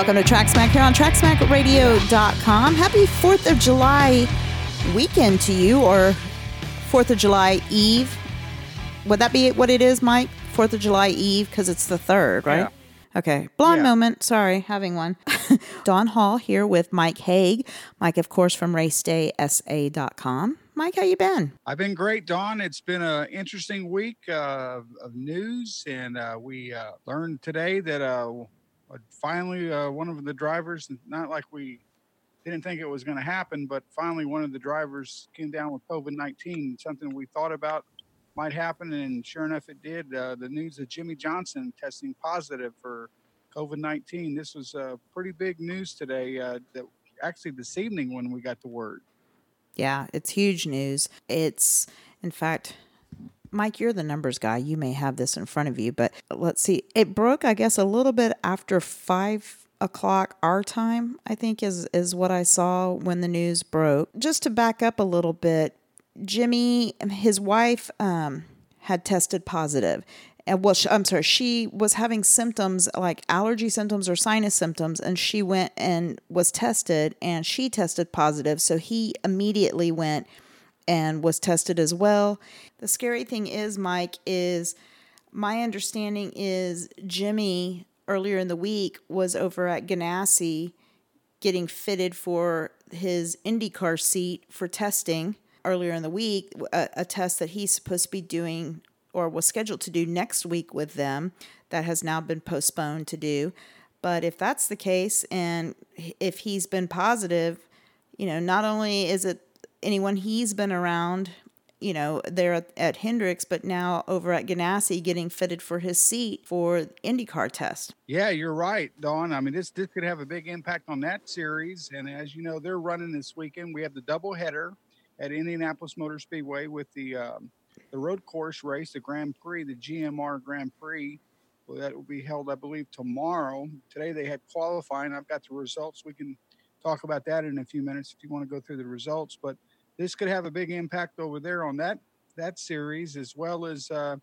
Welcome to Track Smack here on TrackSmackRadio.com. Happy 4th of July weekend to you, or 4th of July Eve. Would that be what it is, Mike? 4th of July Eve, because it's the 3rd, right? Yeah. Okay. Blonde Yeah. moment. Sorry, having one. Don Hall here with Mike Haig. Mike, of course, from RaceDaySA.com. Mike, how you been? I've been great, Dawn. It's been an interesting week uh, of- of news, and uh, we uh, learned today that uh, finally uh, one of the drivers, not like we didn't think it was going to happen, but finally one of the drivers came down with COVID 19, something we thought about might happen, and sure enough, it did. Uh, the news of Jimmie Johnson testing positive for COVID 19. This was uh, pretty big news today, uh, that actually this evening when we got the word. Yeah, it's huge news. It's, in fact, Mike, you're the numbers guy. You may have this in front of you, but let's see. It broke, I guess, a little bit after five o'clock our time. I think is is what I saw when the news broke. Just to back up a little bit, Jimmie, his wife, um, had tested positive. And well, sh- I'm sorry, she was having symptoms like allergy symptoms or sinus symptoms, and she went and was tested, and she tested positive. So he immediately went and was tested as well. The scary thing is, Mike, is my understanding is Jimmie earlier in the week was over at Ganassi getting fitted for his IndyCar seat for testing earlier in the week, a, a test that he's supposed to be doing or was scheduled to do next week with them that has now been postponed to do. But if that's the case, and if he's been positive, you know, not only is it anyone he's been around, you know, there at, at Hendricks, but now over at Ganassi getting fitted for his seat for IndyCar test. Yeah, you're right, Dawn. I mean, this this could have a big impact on that series. And as you know, they're running this weekend. We have the doubleheader at Indianapolis Motor Speedway with the um, the road course race, the Grand Prix, the GMR Grand Prix. Well, that will be held, I believe, tomorrow. Today they had qualifying. I've got the results. We can talk about that in a few minutes if you want to go through the results. But this could have a big impact over there on that that series, as well as uh,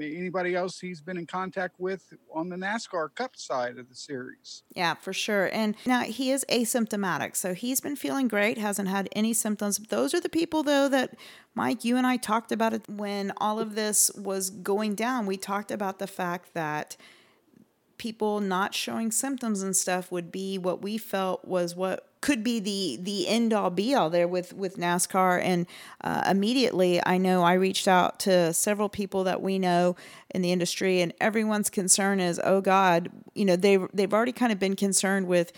anybody else he's been in contact with on the NASCAR Cup side of the series. Yeah, for sure. And now he is asymptomatic. So he's been feeling great, hasn't had any symptoms. Those are the people, though, that Mike, you and I talked about it when all of this was going down. We talked about the fact that people not showing symptoms and stuff would be what we felt was what could be the the end all be all there with with NASCAR. And uh, immediately I know I reached out to several people that we know in the industry and everyone's concern is oh god you know they they've already kind of been concerned with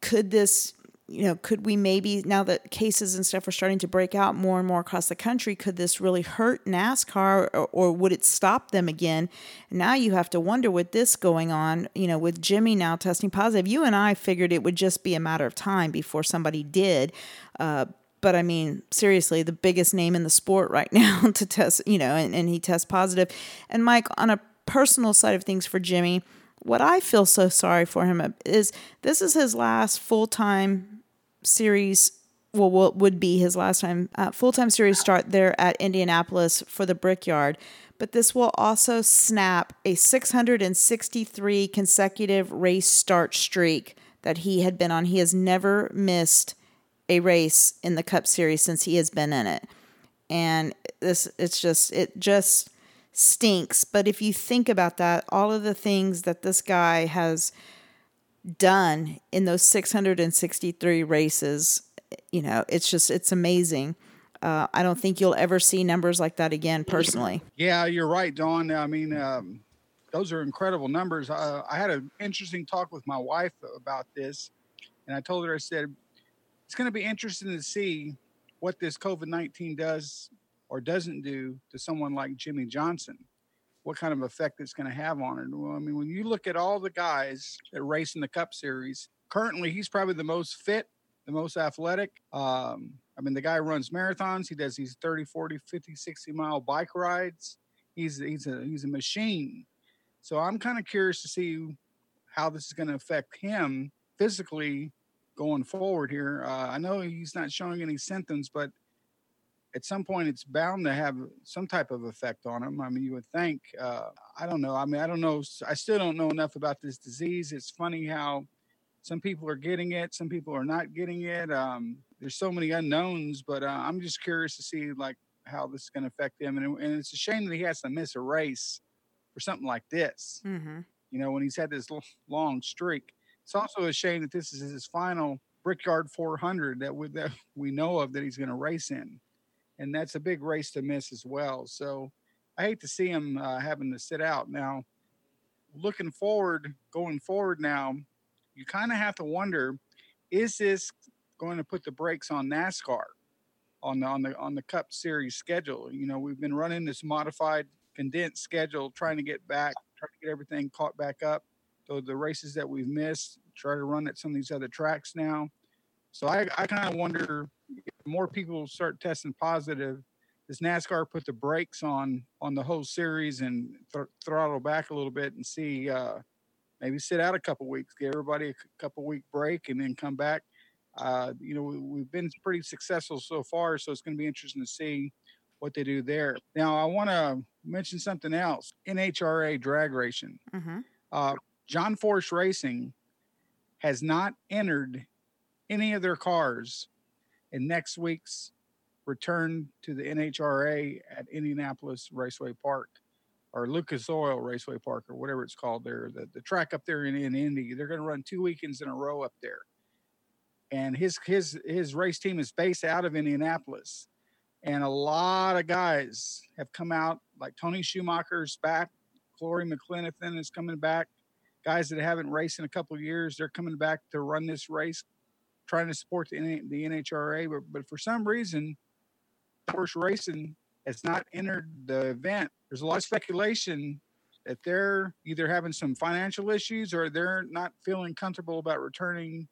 could this you know, could we maybe now that cases and stuff are starting to break out more and more across the country, could this really hurt NASCAR or, or would it stop them again? Now you have to wonder with this going on, you know, with Jimmie now testing positive. You and I figured it would just be a matter of time before somebody did. Uh, but I mean, seriously, the biggest name in the sport right now to test, you know, and, and he tests positive. And Mike, on a personal side of things for Jimmie, what I feel so sorry for him is this is his last full time series well what would be his last time uh, full-time series start there at indianapolis for the brickyard. But this will also snap a 663 consecutive race start streak that he had been on. He has never missed a race in the cup series since he has been in it. And this it's just it just stinks. But if you think about that all of the things that this guy has done in those 663 races you know it's just it's amazing uh, i don't think you'll ever see numbers like that again personally Yeah, you're right, Dawn. I mean, um, those are incredible numbers. Uh, I had an interesting talk with my wife about this, and I told her, I said, it's going to be interesting to see what this COVID 19 does or doesn't do to someone like Jimmie Johnson. What kind of effect it's going to have on it. Well, I mean, when you look at all the guys that race in the Cup Series, currently he's probably the most fit, the most athletic. Um, I mean, the guy runs marathons. He does these 30, 40, 50, 60 mile bike rides. He's he's a he's a machine. So I'm kind of curious to see how this is going to affect him physically going forward here. Uh, I know he's not showing any symptoms, but at some point it's bound to have some type of effect on him. I mean, you would think. Uh, I don't know. I mean, I don't know. I still don't know enough about this disease. It's funny how some people are getting it, some people are not getting it. Um, there's so many unknowns, but uh, I'm just curious to see like how this is going to affect him. And, and, it's a shame that he has to miss a race for something like this. Mm-hmm. You know, when he's had this long streak. It's also a shame that this is his final Brickyard 400 that we, that we know of that he's going to race in, and that's a big race to miss as well. So I hate to see him uh, having to sit out now. Looking forward, going forward now, you kind of have to wonder: Is this going to put the brakes on NASCAR on the on the on the Cup Series schedule? You know, we've been running this modified, condensed schedule, trying to get back, trying to get everything caught back up. So the races that we've missed, try to run at some of these other tracks now. So I, I kind of wonder more people start testing positive. Does NASCAR put the brakes on on the whole series and th- throttle back a little bit and see uh, maybe sit out a couple weeks, give everybody a couple week break, and then come back? Uh, you know, we, have been pretty successful so far, so it's going to be interesting to see what they do there. Now, I want to mention something else: NHRA drag racing. Mm-hmm. Uh, John Force Racing has not entered any of their cars in next week's return to the NHRA at Indianapolis Raceway Park or Lucas Oil Raceway Park or whatever it's called there, the, the track up there in, in Indy. They're going to run two weekends in a row up there. And his his his race team is based out of Indianapolis. And a lot of guys have come out, like Tony Schumacher's back, Cory McClenathan is coming back, guys that haven't raced in a couple of years, they're coming back to run this race, trying to support the, the NHRA. But, but for some reason, Force Racing has not entered the event. There's a lot of speculation that they're either having some financial issues or they're not feeling comfortable about returning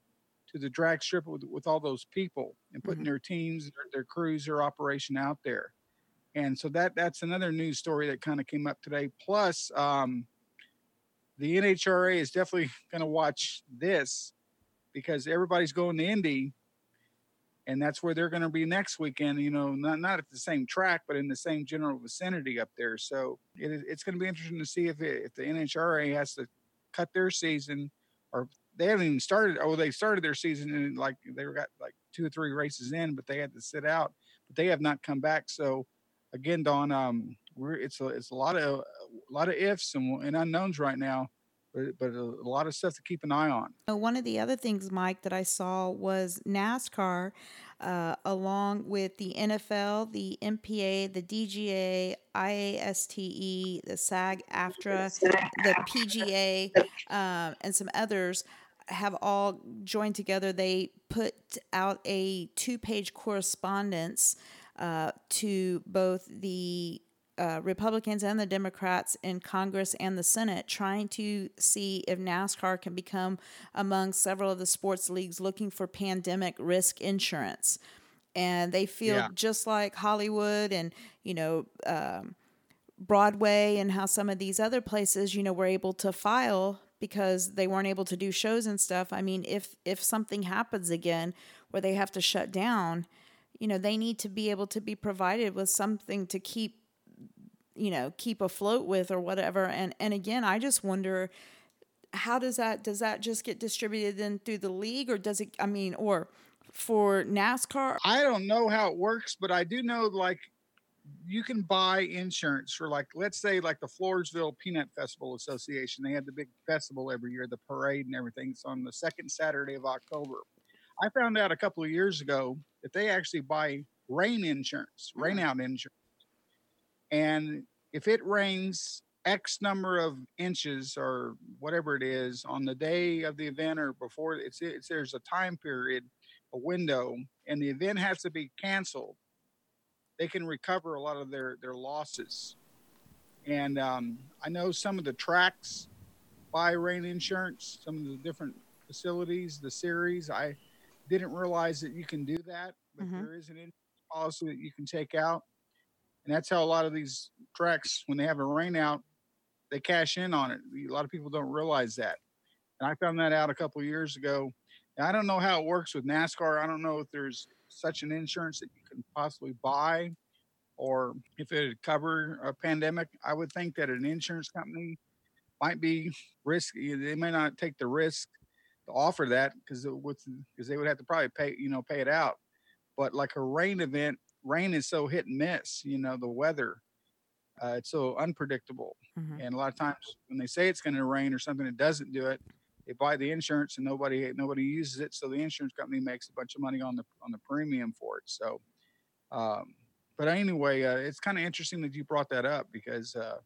to the drag strip with, with all those people and putting mm-hmm. their teams, their, their crews, their operation out there. And so that that's another news story that kind of came up today. Plus, um, the NHRA is definitely going to watch this because everybody's going to Indy, and that's where they're going to be next weekend. You know, not not at the same track, but in the same general vicinity up there. So it, it's going to be interesting to see if it, if the NHRA has to cut their season, or they haven't even started. Oh, they started their season and like they got like two or three races in, but they had to sit out. But they have not come back. So again, Don, um, we're it's a it's a lot of a lot of ifs and, and unknowns right now, but a, lot of stuff to keep an eye on. One of the other things, Mike, that I saw was NASCAR, uh, along with the NFL, the MPA, the DGA, IASTE, the SAG-AFTRA, the PGA, um, and some others have all joined together. They put out a two-page correspondence uh, to both the uh, Republicans and the Democrats in Congress and the Senate trying to see if NASCAR can become among several of the sports leagues looking for pandemic risk insurance. And they feel yeah. just like Hollywood and, you know, um, Broadway and how some of these other places, you know, were able to file because they weren't able to do shows and stuff. I mean, if if something happens again where they have to shut down, you know, they need to be able to be provided with something to keep you know keep afloat with or whatever. And and again i just wonder how does that does that just get distributed then through the league or does it i mean or for nascar? I don't know how it works but i do know like you can buy insurance for like let's say like the floresville peanut festival association. They have the big festival every year the parade and everything. It's on the second saturday of october. I found out a couple of years ago that they actually buy rain insurance mm. rain out insurance and if it rains X number of inches or whatever it is on the day of the event or before it's, it's there's a time period, a window, and the event has to be canceled, they can recover a lot of their their losses. And um, I know some of the tracks buy rain insurance, some of the different facilities, the series. I didn't realize that you can do that, but mm-hmm. there is an insurance policy that you can take out and that's how a lot of these tracks, when they have a rain out, they cash in on it. A lot of people don't realize that. And I found that out a couple years ago. I don't know how it works with NASCAR. I don't know if there's such an insurance that you can possibly buy or if it would cover a pandemic. I would think that an insurance company might be risky. They may not take the risk to offer that because because they would have to probably pay you know pay it out. But like a rain event, rain is so hit and miss. You know the weather, uh, it's so unpredictable, mm-hmm. and a lot of times when they say it's going to rain or something, it doesn't do it. They buy the insurance and nobody nobody uses it, so the insurance company makes a bunch of money on the on the premium for it. So, um, but anyway, uh, it's kind of interesting that you brought that up because uh,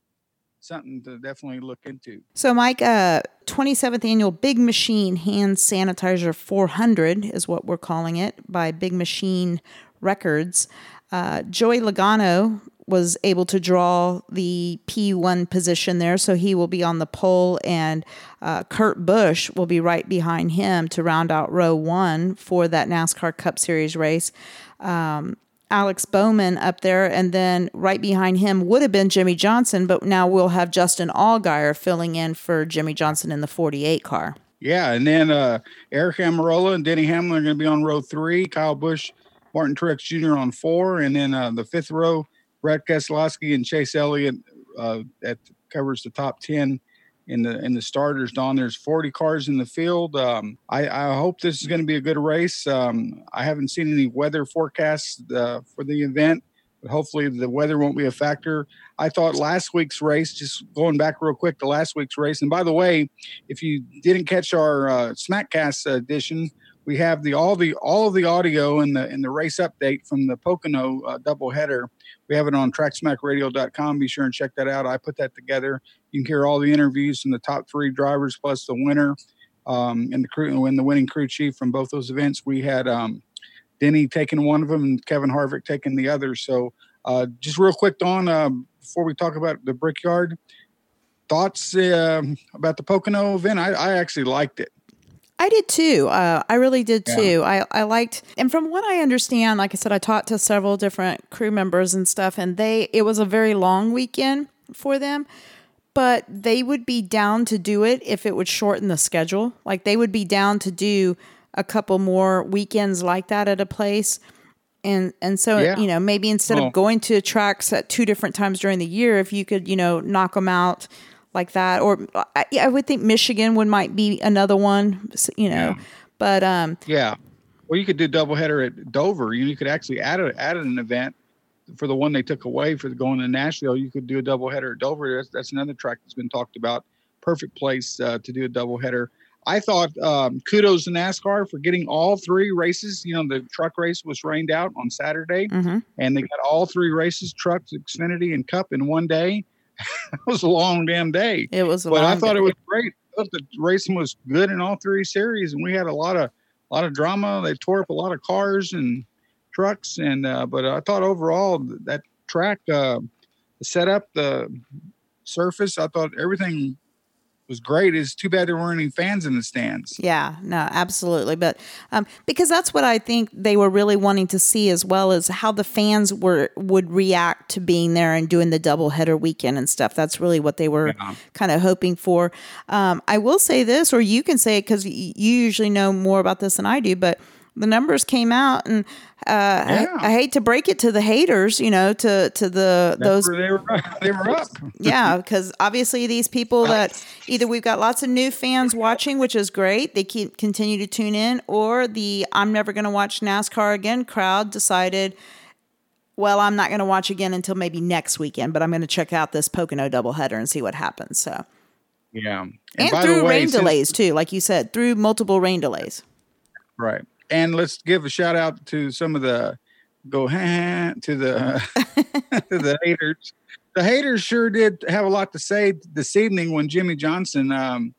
something to definitely look into. So, Mike, uh, 27th annual Big Machine Hand Sanitizer 400 is what we're calling it by Big Machine Records. Uh, Joey Logano was able to draw the P1 position there, so he will be on the pole, and uh, Kurt Busch will be right behind him to round out row one for that NASCAR Cup Series race. Um, Alex Bowman up there, and then right behind him would have been Jimmie Johnson, but now we'll have Justin Allgaier filling in for Jimmie Johnson in the 48 car. Yeah, and then uh, Aric Almirola and Denny Hamlin are going to be on row three. Kyle Busch, Martin Truex Jr. on four, and then uh, the fifth row, Brad Keselowski and Chase Elliott uh, that covers the top ten in the in the starters. Don, there's 40 cars in the field. Um, I, I, hope this is going to be a good race. Um, I haven't seen any weather forecasts uh, for the event, but hopefully the weather won't be a factor. I thought last week's race, just going back real quick to last week's race, and by the way, if you didn't catch our uh, Smackcast edition, we have the all the all of the audio in the in the race update from the Pocono uh, doubleheader. We have it on TrackSmackRadio.com. Be sure and check that out. I put that together. You can hear all the interviews from the top three drivers plus the winner um, and the crew and the winning crew chief from both those events. We had um, Denny taking one of them and Kevin Harvick taking the other. So uh, just real quick, Don, uh, before we talk about the Brickyard, thoughts uh, about the Pocono event? I, I actually liked it. I did too. Uh, I really did yeah. too. I, I liked, and from what I understand, like I said, I talked to several different crew members and stuff, and they, it was a very long weekend for them, but they would be down to do it if it would shorten the schedule. Like they would be down to do a couple more weekends like that at a place. And and so yeah. you know maybe instead well, of going to tracks at two different times during the year, if you could you know knock them out like that. Or I, I would think Michigan would might be another one, you know. Yeah. But um, yeah. Well, you could do doubleheader at Dover. You, you could actually add a, add an event for the one they took away for going to Nashville. You could do a doubleheader at Dover. That's, that's another track that's been talked about. Perfect place uh, to do a doubleheader. I thought um, kudos to NASCAR for getting all three races. You know, the truck race was rained out on Saturday, mm-hmm. and they got all three races, trucks, Xfinity, and Cup in one day. it was a long damn day. It was, but I thought day. it was great. The racing was good in all three series, and we had a lot of a lot of drama. They tore up a lot of cars and trucks, and uh, but I thought overall that track, uh, the setup, the surface, I thought everything was great. It's too bad there weren't any fans in the stands. Yeah, no, absolutely. But um, because that's what I think they were really wanting to see as well as how the fans were would react to being there and doing the double header weekend and stuff. That's really what they were yeah. kind of hoping for. Um, I will say this, or you can say it because you usually know more about this than I do, but the numbers came out and uh, yeah. I, I, hate to break it to the haters, you know, to to the That's those they were they were up. yeah, because obviously these people that either we've got lots of new fans watching, which is great, they keep continue to tune in, or the I'm never going to watch NASCAR again crowd decided. Well, I'm not going to watch again until maybe next weekend, but I'm going to check out this Pocono doubleheader and see what happens. So, yeah, and, and through way, rain delays too, like you said, through multiple rain delays. Right and let's give a shout out to some of the go to the to the haters. The haters sure did have a lot to say this evening when Jimmie Johnson, um,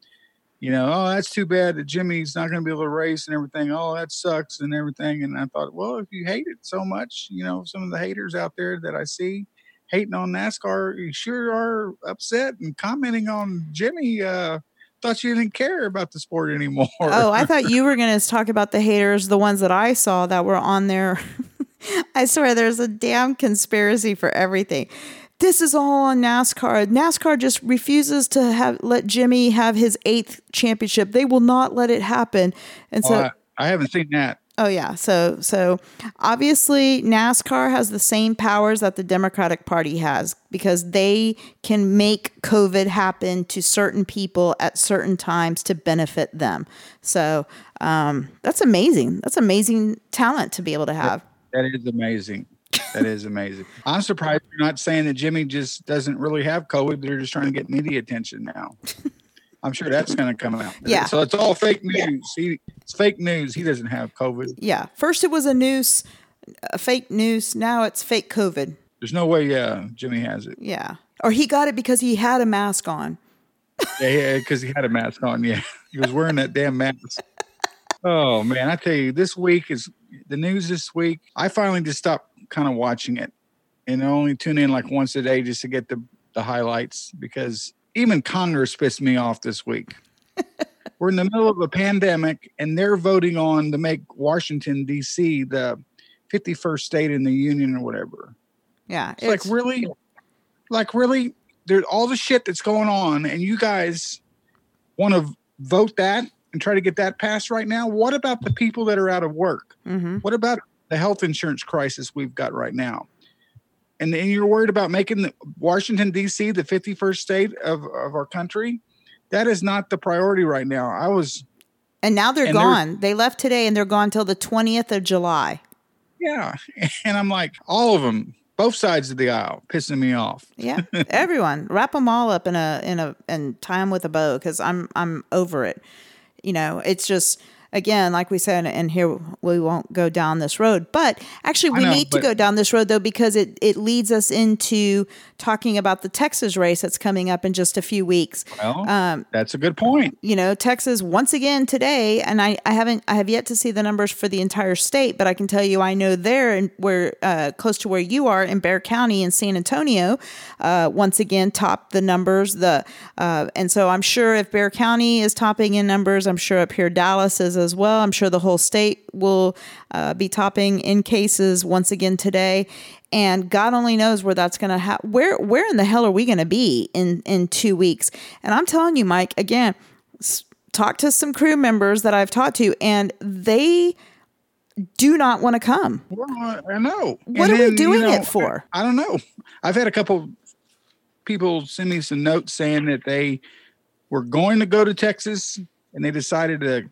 you know, oh that's too bad that Jimmie's not going to be able to race and everything. Oh, that sucks and everything. And I thought, well, if you hate it so much, you know, some of the haters out there that I see hating on NASCAR, you sure are upset and commenting on Jimmie. Uh, thought you didn't care about the sport anymore. Oh, I thought you were going to talk about the haters, the ones that I saw that were on there. I swear there's a damn conspiracy for everything. This is all on NASCAR. NASCAR just refuses to have let Jimmie have his eighth championship. They will not let it happen. And so oh, I, I haven't seen that. Oh yeah. So so obviously NASCAR has the same powers that the Democratic Party has because they can make COVID happen to certain people at certain times to benefit them. So um, that's amazing. That's amazing talent to be able to have. That is amazing. That is amazing. I'm surprised you're not saying that Jimmie just doesn't really have COVID. They're just trying to get media attention now. I'm sure that's going to come out. Yeah. So it's all fake news. He, it's fake news. He doesn't have COVID. Yeah. First it was a noose, a fake noose. Now it's fake COVID. There's no way. Yeah, Jimmie has it. Yeah. Or he got it because he had a mask on. Yeah, because he had a mask on. Yeah, he was wearing that damn mask. Oh man, I tell you, this week is the news. This week, I finally just stopped kind of watching it, and I only tune in like once a day just to get the the highlights because even Congress pissed me off this week. We're in the middle of a pandemic, and they're voting on to make Washington D.C. the 51st state in the union or whatever. Yeah. It's, like really, like really, there's all the shit that's going on, and you guys want to vote that and try to get that passed right now. What about the people that are out of work? hmm What about the health insurance crisis we've got right now? And then you're worried about making the, Washington D.C. the 51st state of, of our country. That is not the priority right now. I was, And now they're And they're- gone. They left today and they're gone till the 20th of July. yeah, and I'm like, all of them, both sides of the aisle, pissing me off. Yeah, everyone wrap them all up in a in a and tie them with a bow because I'm I'm over it. You know, it's just again like we said, and here we won't go down this road. But actually, we know, need to go down this road though because it it leads us into talking about the Texas race that's coming up in just a few weeks. Well, Um, that's a good point. you know, Texas once again today, and I, I haven't I have yet to see the numbers for the entire state, but I can tell you I know there and where uh, close to where you are in Bexar County in San Antonio, uh, once again topped the numbers. The uh, and so I'm sure if Bexar County is topping in numbers, I'm sure up here Dallas is as well. I'm sure the whole state will uh, be topping in cases once again today. And God only knows where that's going to happen. Where where in the hell are we going to be in in two weeks? And I'm telling you, Mike, again, talk to some crew members that I've talked to, and they do not want to come. Well, I know. What And are we then, you doing know, it for? I don't know. I've had a couple people send me some notes saying that they were going to go to Texas and they decided to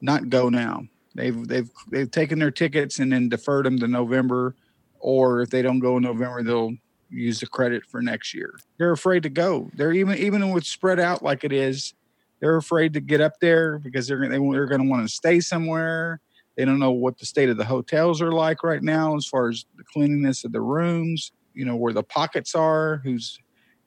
not go now. They've they've they've taken their tickets and then deferred them to November, or if they don't go in November, they'll use the credit for next year. They're afraid to go. They're even even with spread out like it is, they're afraid to get up there because they're gonna- they, they're going to want to stay somewhere. They don't know what the state of the hotels are like right now as far as the cleanliness of the rooms, you know, where the pockets are, who's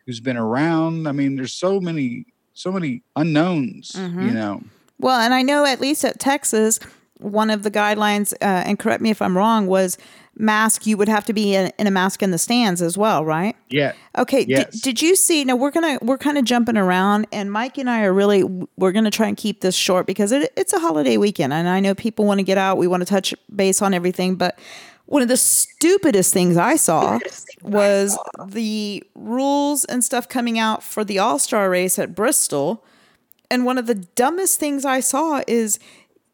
who's been around. I mean, there's so many so many unknowns, you Mhm. know. Well, and I know at least at Texas, one of the guidelines, uh, and correct me if I'm wrong, was mask. You would have to be in, in a mask in the stands as well, right? Yeah. Okay. di- Yes. did you see? Now we're gonna we're kind of jumping around, and Mike and I are really we're gonna try and keep this short because it, it's a holiday weekend, and I know people want to get out. We want to touch base on everything, but one of the stupidest things I saw was the rules and stuff coming out for the All Star race at Bristol. And one of the dumbest things I saw is,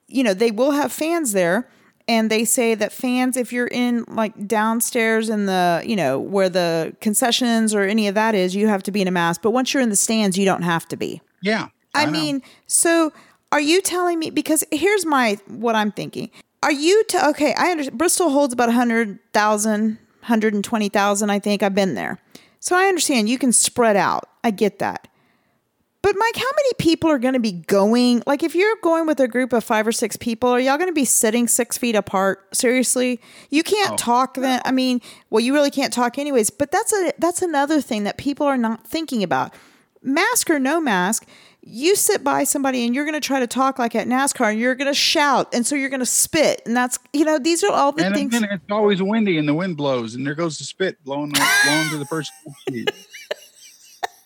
you know, they will have fans there. And they say that fans, if you're in like downstairs in the, you know, where the concessions or any of that is, you have to be in a mask. But once you're in the stands, you don't have to be. Yeah. I, know. mean, so are you telling me because here's my what I'm thinking. Are you to okay, I understand Bristol holds about 100,000, 120,000 I think. I've been there. So I understand you can spread out. I get that. But Mike, how many people are going to be going? Like, if you're going with a group of five or six people, are y'all going to be sitting six feet apart? Seriously, you can't Oh. talk then. I mean, well, you really can't talk anyways. But that's a that's another thing that people are not thinking about. Mask or no mask, you sit by somebody and you're going to try to talk like at NASCAR, and you're going to shout, and so you're going to spit, and that's you know these are all the things. and things. then it's always windy and the wind blows and there goes the spit blowing blowing to the person.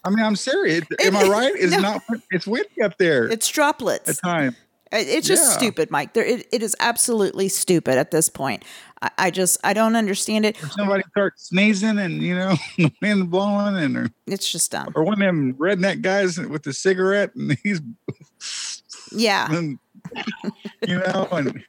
Next to you. I mean, I'm serious. Am I right? It's No. not. It's windy up there It's droplets. at times. It- It's just Yeah. stupid, Mike. There, it, it is absolutely stupid at this point. I, I just, I don't understand it. Or somebody starts sneezing and you know the wind blowing and or, It's just dumb. or one of them redneck guys with the cigarette and he's Yeah. and, you know and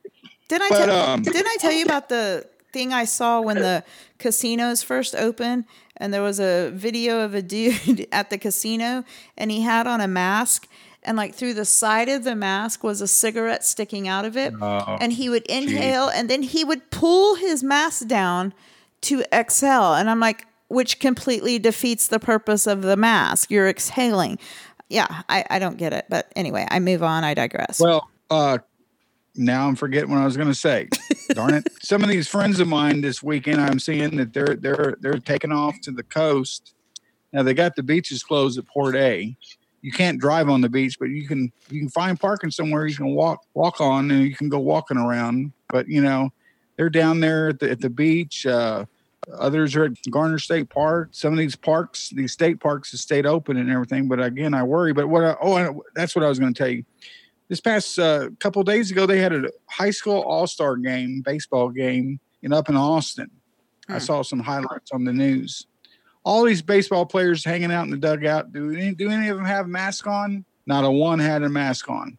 Didn't I But, tell um, Didn't I tell you about the thing I saw when the casinos first opened? And there was a video of a dude at the casino, and he had on a mask, and like through the side of the mask was a cigarette sticking out of it, Oh, and he would inhale, and then he would pull his mask down to exhale, and I'm like, which completely defeats the purpose of the mask. You're exhaling. Yeah, I, I don't get it. But anyway, I move on. I digress. Well, uh, now I'm forgetting what I was going to say. Darn it! Some of these friends of mine this weekend, I'm seeing that they're they're they're taking off to the coast. Now they got the beaches closed at Port A. You can't drive on the beach, but you can you can find parking somewhere you can walk walk on, and you can go walking around. But you know, they're down there at the at the beach. Uh, others are at Garner State Park. Some of these parks, these state parks, have stayed open and everything. But again, I worry. But what? I, oh, I, that's what I was going to tell you this past uh, couple days ago, they had a high school all star game, baseball game, in up in Austin. I Hmm. saw some highlights on the news. All these baseball players hanging out in the dugout. Do any, do any of them have masks on? Not a one had a mask on.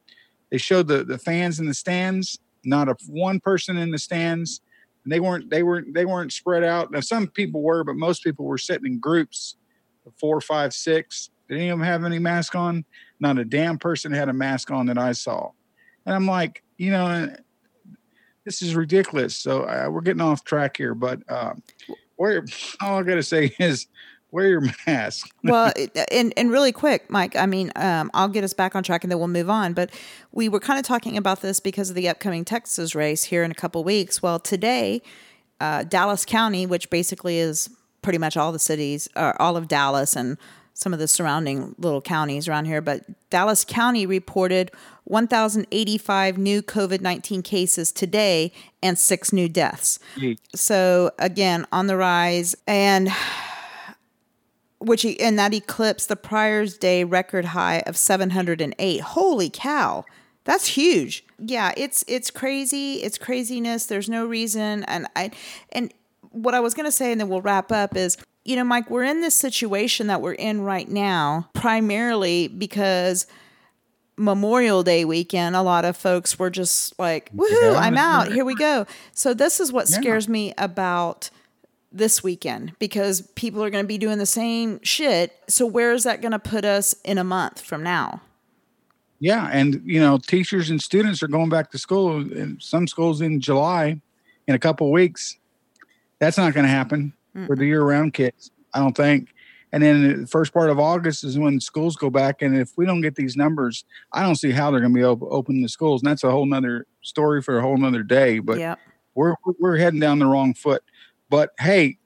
They showed the the fans in the stands. Not a one person in the stands. And they weren't they weren't they weren't spread out. Now some people were, but most people were sitting in groups of four, five, six. Did any of them have any mask on? Not a damn person had a mask on that I saw. And I'm like, you know, this is ridiculous. So uh, we're getting off track here, but uh, where all I got to say is wear your mask. well, and and really quick, Mike. I mean, um, I'll get us back on track, and then we'll move on. But we were kind of talking about this because of the upcoming Texas race here in a couple weeks. Well, today, uh, Dallas County, which basically is pretty much all the cities, uh, all of Dallas and some of the surrounding little counties around here, but Dallas County reported 1,085 new COVID 19 cases today and six new deaths. So, again, on the rise. And which and that eclipsed the prior's day record high of 708. Holy cow. That's huge. Yeah, it's it's crazy. It's craziness. There's no reason and I and what I was going to say and then we'll wrap up is you know, Mike, we're in this situation that we're in right now primarily because Memorial Day weekend, a lot of folks were just like, woohoo. I'm out. Here we go. So, this is what scares me about this weekend because people are going to be doing the same shit. So, where is that going to put us in a month from now? Yeah, and you know, teachers and students are going back to school. In some schools in July, in a couple weeks. That's not going to happen for the year-round kids, I don't think. And then the first part of August is when schools go back. And if we don't get these numbers, I don't see how they're going to be op- open the schools. And that's a whole nother story for a whole nother day. But yeah. we're we're heading down the wrong foot. But hey,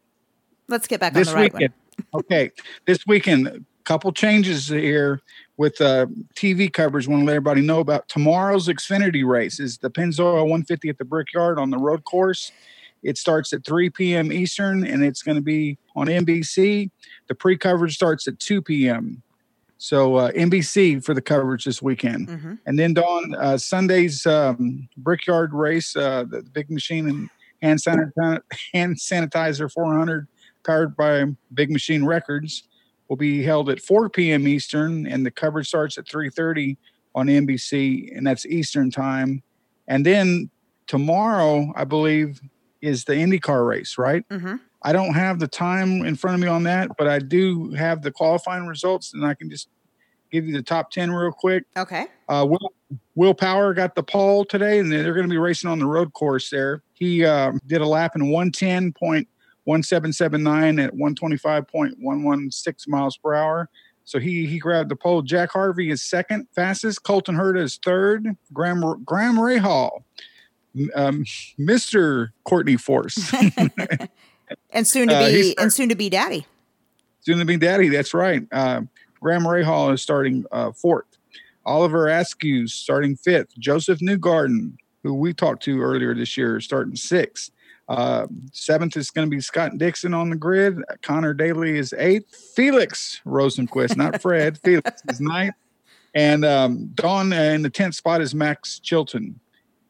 Let's get back this on the right weekend. okay, this weekend, a couple changes here with uh, TV coverage. Want to let everybody know about tomorrow's Xfinity race. Is the Pennzoil 150 at the Brickyard on the road course. It starts at 3 p.m. Eastern, and it's going to be on NBC. The pre-coverage starts at 2 p.m. So uh, NBC for the coverage this weekend. one. hmm And then Dawn uh, Sunday's um, Brickyard race, uh, the, the big machine and hand sanitizer, hand sanitizer 400, powered by Big Machine Records, will be held at 4 p.m. Eastern, and the coverage starts at 3:30 on NBC, and that's Eastern time. And then tomorrow, I believe, is the IndyCar race, right? hmm I don't have the time in front of me on that, but I do have the qualifying results, and I can just give you the top 10 real quick. Okay. Uh, Will, Will Power got the pole today, and they're going to be racing on the road course there. He um, did a lap in 110.1779 at 125.116 miles per hour. So he he grabbed the pole. Jack Harvey is second fastest. Colton Herta is third. Graham Graham Rahal, um, Mr. Courtney Force, And soon to Uh, be he's- and soon to be daddy. soon to be daddy. That's right. Uh, Graham Rahal is starting uh, fourth. Oliver Askew starting fifth. Josef Newgarden, who we talked to earlier this year, starting sixth. Uh, seventh is going to be Scott Dixon on the grid. Conor Daly is eighth. Felix Rosenqvist, not Fred. Felix is ninth. And um, Dawn uh, in the tenth spot is Max Chilton.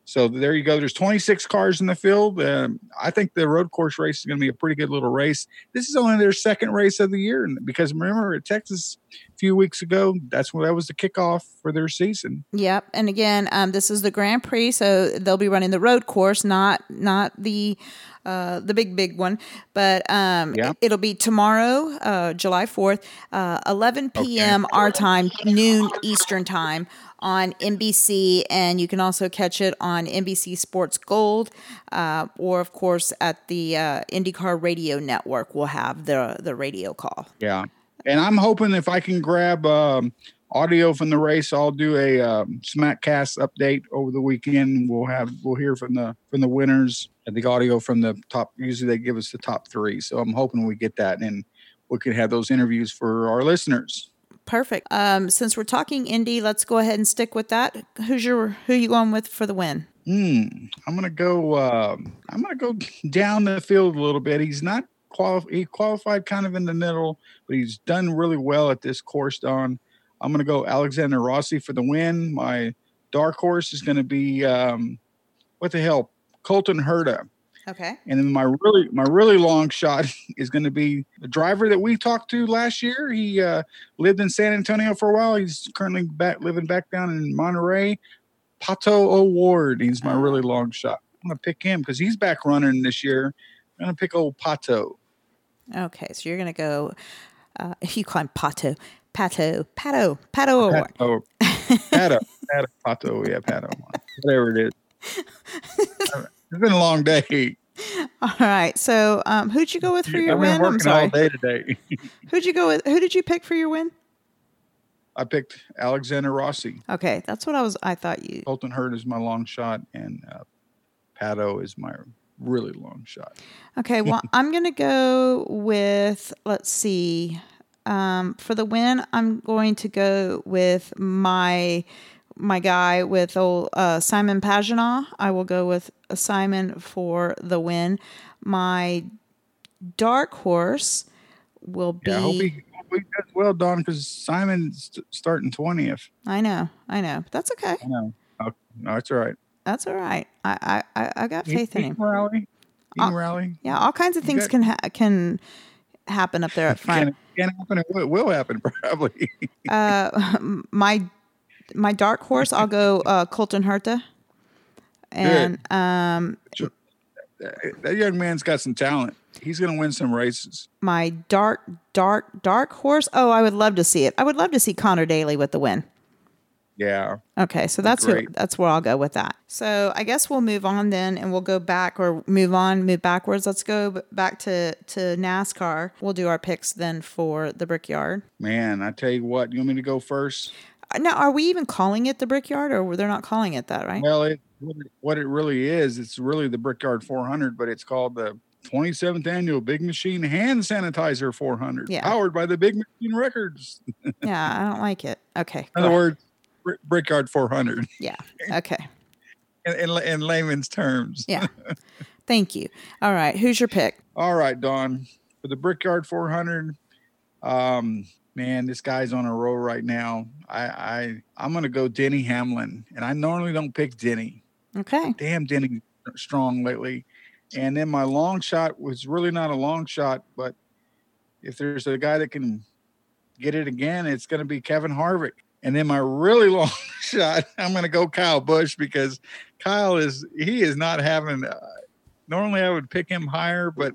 So there you go. There's 26 cars in the field. Um, I think the road course race is going to be a pretty good little race. This is only their second race of the year, because remember at Texas a few weeks ago, that's when that was the kickoff for their season. Yep. And again, um, this is the Grand Prix, so they'll be running the road course, not not the uh, the big big one. But um, Yeah. it, will be tomorrow, uh, July fourth, uh, 11 p.m. our time, noon Eastern time on NBC, and you can also catch it on NBC Sports Gold, uh, or of course at the uh, IndyCar Radio Network. We'll have the the radio call. Yeah, and I'm hoping if I can grab um, audio from the race, I'll do a um, Smackcast update over the weekend. We'll have we'll hear from the from the winners and the audio from the top. Usually they give us the top three, so I'm hoping we get that and we can have those interviews for our listeners. Perfect. Um, since we're talking Indy, let's go ahead and stick with that. Who's your who you going with for the win? Hmm. I'm gonna go. Um, I'm gonna go down the field a little bit. He's not qualified. He qualified kind of in the middle, but he's done really well at this course. Don. I'm gonna go Alexander Rossi for the win. My dark horse is gonna be um, what the hell, Colton Herta. Okay. And then my really my really long shot is going to be the driver that we talked to last year. He uh, lived in San Antonio for a while. He's currently back living back down in Monterrey. Pato O'Ward. He's my really long shot. I'm going to pick him because he's back running this year. I'm going to pick old Pato. Okay. So you're gonna go. Uh, you call him Pato, Pato, Pato, Pato O'Ward. Pato. Pato. Pato. Pato. Yeah, Pato. Whatever it is. It's been a long day. All right. So um, who'd you go with for your I've win? been I'm working all sorry. day today. Who'd you go with? Who did you pick for your win? I picked Alexander Rossi. Okay, that's what I was. I thought you. Colton Herta is my long shot, and uh, Pato is my really long shot. Okay, well, I'm going to go with, let's see. Um, for the win, I'm going to go with my my guy with old uh, Simon Pagenaud. I will go with Simon for the win. My dark horse will be. Yeah, I hope he, hope he does well, Don, because Simon's st- starting twentieth. I know, I know. That's okay. I know. Oh, no, it's all right. That's all right. I I, I, got He- faith in him. rally. He Uh, rally. Yeah, all kinds of You things got- can ha- can happen up there up front. Can, can happen. It will, will happen probably. uh, my my dark horse, I'll go uh, Colton Herta, and um, that young man's got some talent. He's going to win some races. my dark dark dark horse. Oh, I would love to see it. I would love to see Conor Daly with the win. Yeah. Okay, so that's who, that's where I'll go with that. So I guess we'll move on then, and we'll go back or move on, move backwards. Let's go back to to NASCAR. We'll do our picks then for the Brickyard. Man, I tell you what, you want me to go first? Uh, Now, are we even calling it the Brickyard, or they're not calling it that, right? Well, it what it- really is, it's really the Brickyard 400, but it's called the 27th annual Big Machine Hand Sanitizer 400, Yeah. powered by the Big Machine Records. Yeah, I don't like it. Okay. In other words, Brickyard 400 Yeah. Okay. in, in, in layman's terms. Yeah. Thank you. All right. Who's your pick? All right, Don, for the Brickyard 400. Um, man, this guy's on a roll right now. I, I I'm gonna go Denny Hamlin, and I normally don't pick Denny. Okay. Damn, Denny strong lately. And then my long shot was really not a long shot, but if there's a guy that can get it again, it's going to be Kevin Harvick. And then my really long shot, I'm going to go Kyle Busch because Kyle is he is not having. Uh, normally, I would pick him higher, but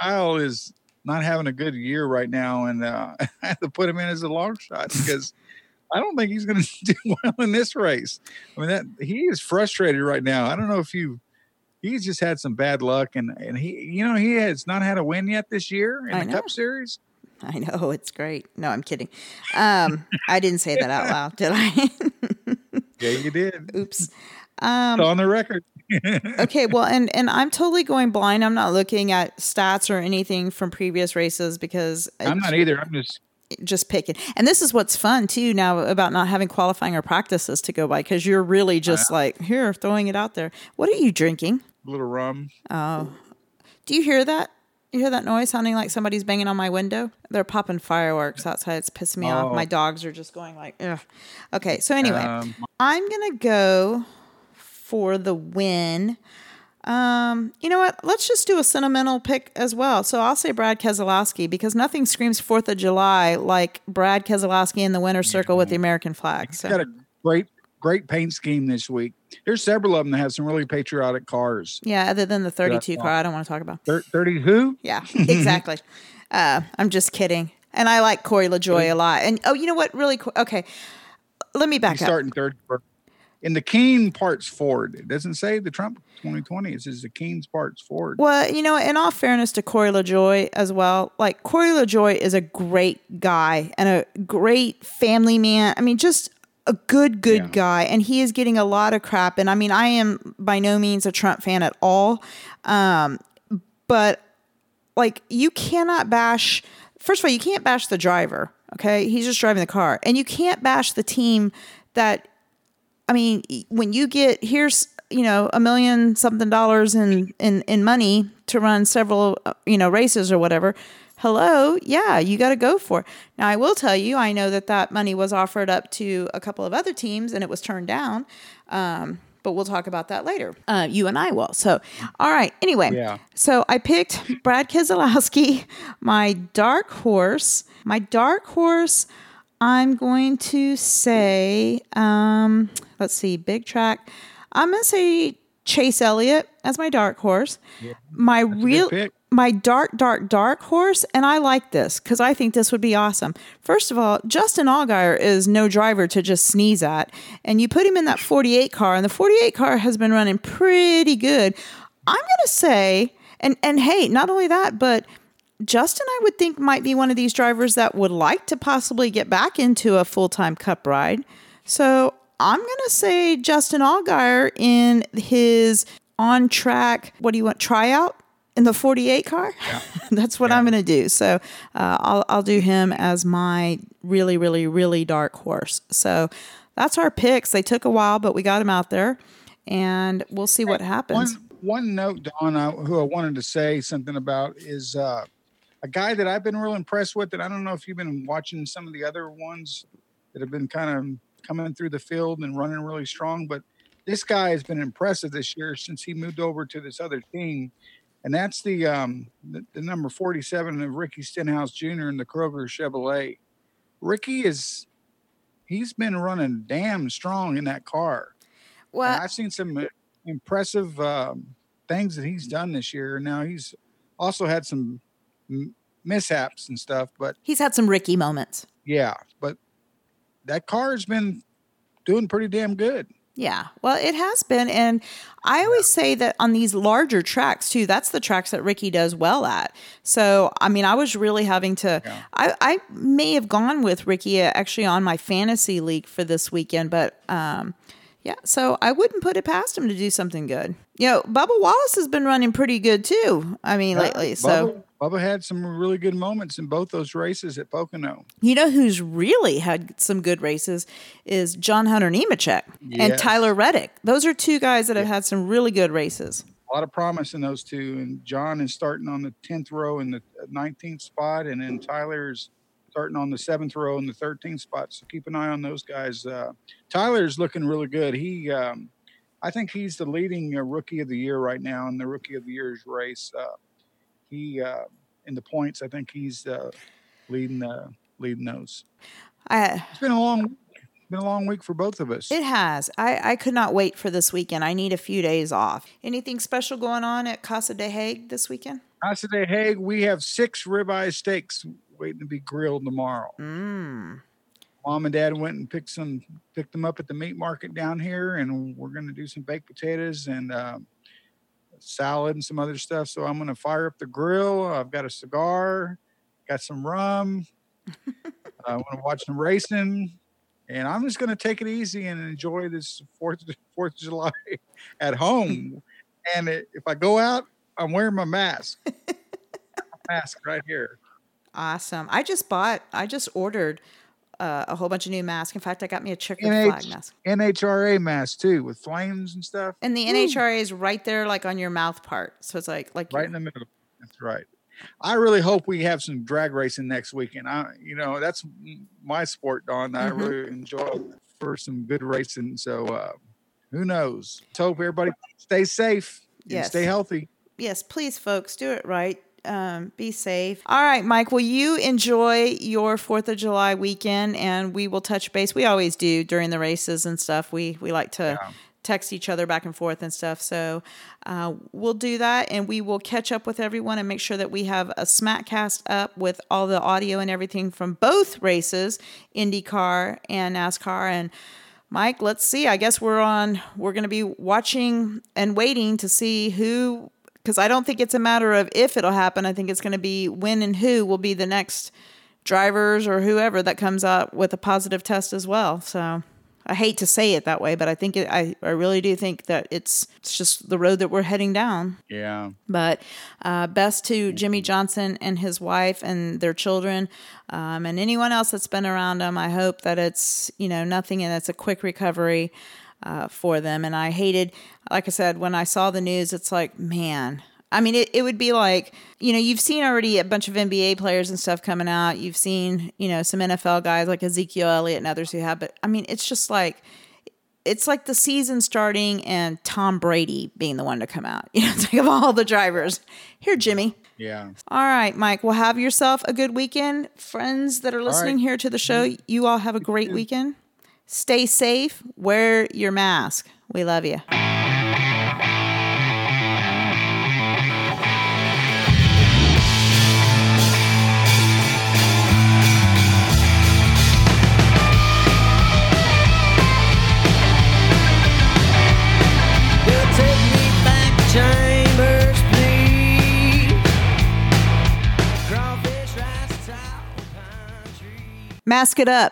Kyle is not having a good year right now, and uh, I have to put him in as a long shot because I don't think he's going to do well in this race. I mean, that he is frustrated right now. I don't know if you. He's just had some bad luck, and and he, you know, he has not had a win yet this year in I the know. Cup Series. I know it's great. No, I'm kidding. Um, I didn't say that out loud, did I? Yeah, you did. Oops. Um, It's on the record. okay, well, and and I'm totally going blind. I'm not looking at stats or anything from previous races because I'm not either. I'm just just picking. And this is what's fun too now about not having qualifying or practices to go by because you're really just like here throwing it out there. What are you drinking? a little rum. Oh, do you hear that? You hear that noise sounding like somebody's banging on my window? They're popping fireworks outside. It's pissing me off. Oh. My dogs are just going like, ugh. Okay, so anyway, Um, I'm gonna go for the win. Um, you know what? Let's just do a sentimental pick as well. So I'll say Brad Keselowski because nothing screams Fourth of July like Brad Keselowski in the winner's circle with the American flag. He's So got a great, great paint scheme this week. There's several of them that have some really patriotic cars. yeah, other than the 32 car, I don't want to talk about. Thir- Thirty who? Yeah, exactly. uh, I'm just kidding. And I like Corey LaJoie a lot. And oh, you know what? Really, okay. Let me back He's up. starting third. In the Keen Parts Ford, it doesn't say the Trump 2020. It says the Keen's Parts Ford. Well, you know, in all fairness to Corey LaJoie as well, like Corey LaJoie is a great guy and a great family man. I mean, just a good, good Yeah. guy. And he is getting a lot of crap. And I mean, I am by no means a Trump fan at all. Um, but like, you cannot bash, first of all, you can't bash the driver. Okay. He's just driving the car. And you can't bash the team that I mean, when you get here's you know a million something dollars in in in money to run several uh, you know races or whatever. Hello, yeah, you got to go for it. Now, I will tell you, I know that that money was offered up to a couple of other teams and it was turned down. Um, but we'll talk about that later. Uh, you and I will. So, all right. Anyway, Yeah. so I picked Brad Keselowski, my dark horse. My dark horse, I'm going to say, um, let's see, big track. I'm going to say Chase Elliott as my dark horse. my real, pick. My dark, dark, dark horse, and I like this because I think this would be awesome. First of all, Justin Allgaier is no driver to just sneeze at, and you put him in that 48 car, and the 48 car has been running pretty good. I'm gonna say, and and hey, not only that, but Justin, I would think might be one of these drivers that would like to possibly get back into a full time Cup ride. So I'm gonna say Justin Allgaier in his on track. What do you want? Tryout in the 48 car. That's what I'm gonna do. So uh, I'll I'll do him as my really really really dark horse. So that's our picks. They took a while, but we got him out there, and we'll see what happens. One one note, Don, I, who I wanted to say something about is uh, a guy that I've been real impressed with, and I don't know if you've been watching some of the other ones that have been kind of coming through the field and running really strong, but this guy has been impressive this year since he moved over to this other team, and that's the um, the, the number forty-seven of Ricky Stenhouse Jr. in the Kroger Chevrolet. Ricky is he's been running damn strong in that car. And Well, I've seen some impressive um, things that he's done this year. Now he's also had some mishaps and stuff, but he's had some Ricky moments. yeah, but that car has been doing pretty damn good. Yeah, well, it has been. And I always say that on these larger tracks, too, that's the tracks that Ricky does well at. So, I mean, I was really having to, Yeah. I, I may have gone with Ricky uh, actually on my fantasy league for this weekend, but um, yeah, so I wouldn't put it past him to do something good. You know, Bubba Wallace has been running pretty good, too. I mean, lately. So, Bubba, had some really good moments in both those races at Pocono. you know who's really had some good races is John Hunter Nemechek and Tyler Reddick. Those are two guys that have had some really good races. A lot of promise in those two, and John is starting on the tenth row in the nineteenth spot, and then Tyler's starting on the seventh row in the thirteenth spot. So keep an eye on those guys. Uh, Tyler's looking really good. He, um, I think he's the leading uh, rookie of the year right now in the rookie of the year's race. Uh, he uh, in the points, I think he's uh, leading uh, leading those. I, It's been a long, been a long week for both of us. it has. I, I could not wait for this weekend. I need a few days off. Anything special going on at Casa de Hague this weekend? Casa de Hague, we have six ribeye steaks waiting to be grilled tomorrow. Mmm. mom and dad went and picked some picked them up at the meat market down here and we're going to do some baked potatoes and um, salad and some other stuff. So i'm going to fire up the grill. I've got a cigar got some rum. I want to watch some racing and i'm just going to take it easy and enjoy this fourth of, fourth of july at home. And it, if i go out i'm wearing my mask. Mask right here Awesome. I just bought, I just ordered uh, a whole bunch of new masks. In fact, I got me a checkered NH flag mask. nhra mask too with flames and stuff And the NHRA is right there, like on your mouth part. So it's like, like right in the middle. That's right. I really hope we have some drag racing next weekend. I, you know, that's my sport, Don. I Mhm. really enjoy for some good racing. So uh, Who knows? Hope everybody stay safe and Yes. stay healthy. Yes, please, folks, do it right. Um, be safe. All right, Mike. Will you enjoy your Fourth of July weekend? And we will touch base. We always do during the races and stuff. We we like to Yeah. text each other back and forth and stuff. So uh, we'll do that, and we will catch up with everyone and make sure that we have a Smackcast up with all the audio and everything from both races, IndyCar and NASCAR, and. Mike, let's see. I guess we're on. We're going to be watching and waiting to see who, because I don't think it's a matter of if it'll happen. I think it's going to be when and who will be the next drivers or whoever that comes out with a positive test as well. So I hate to say it that way, but I think it, I I really do think that it's it's just the road that we're heading down. Yeah. But uh, best to Jimmie Johnson and his wife and their children, um, and anyone else that's been around them. I hope that it's you know nothing and it's a quick recovery uh, for them. And I hated, like I said, when I saw the news, it's like man. I mean, it, it would be like, you know, you've seen already a bunch of NBA players and stuff coming out. You've seen, you know, some NFL guys like Ezekiel Elliott and others who have, but I mean, it's just like, it's like the season starting and Tom Brady being the one to come out. You know, think of all the drivers. Here, Jimmie. Yeah. All right, Mike. Well, have yourself a good weekend. Friends that are listening right. here to the show, you all have a great weekend. Stay safe. Wear your mask. We love you. Well, take me back to Chambers, please. Crawfish, rice, towel, pine tree. Mask it up.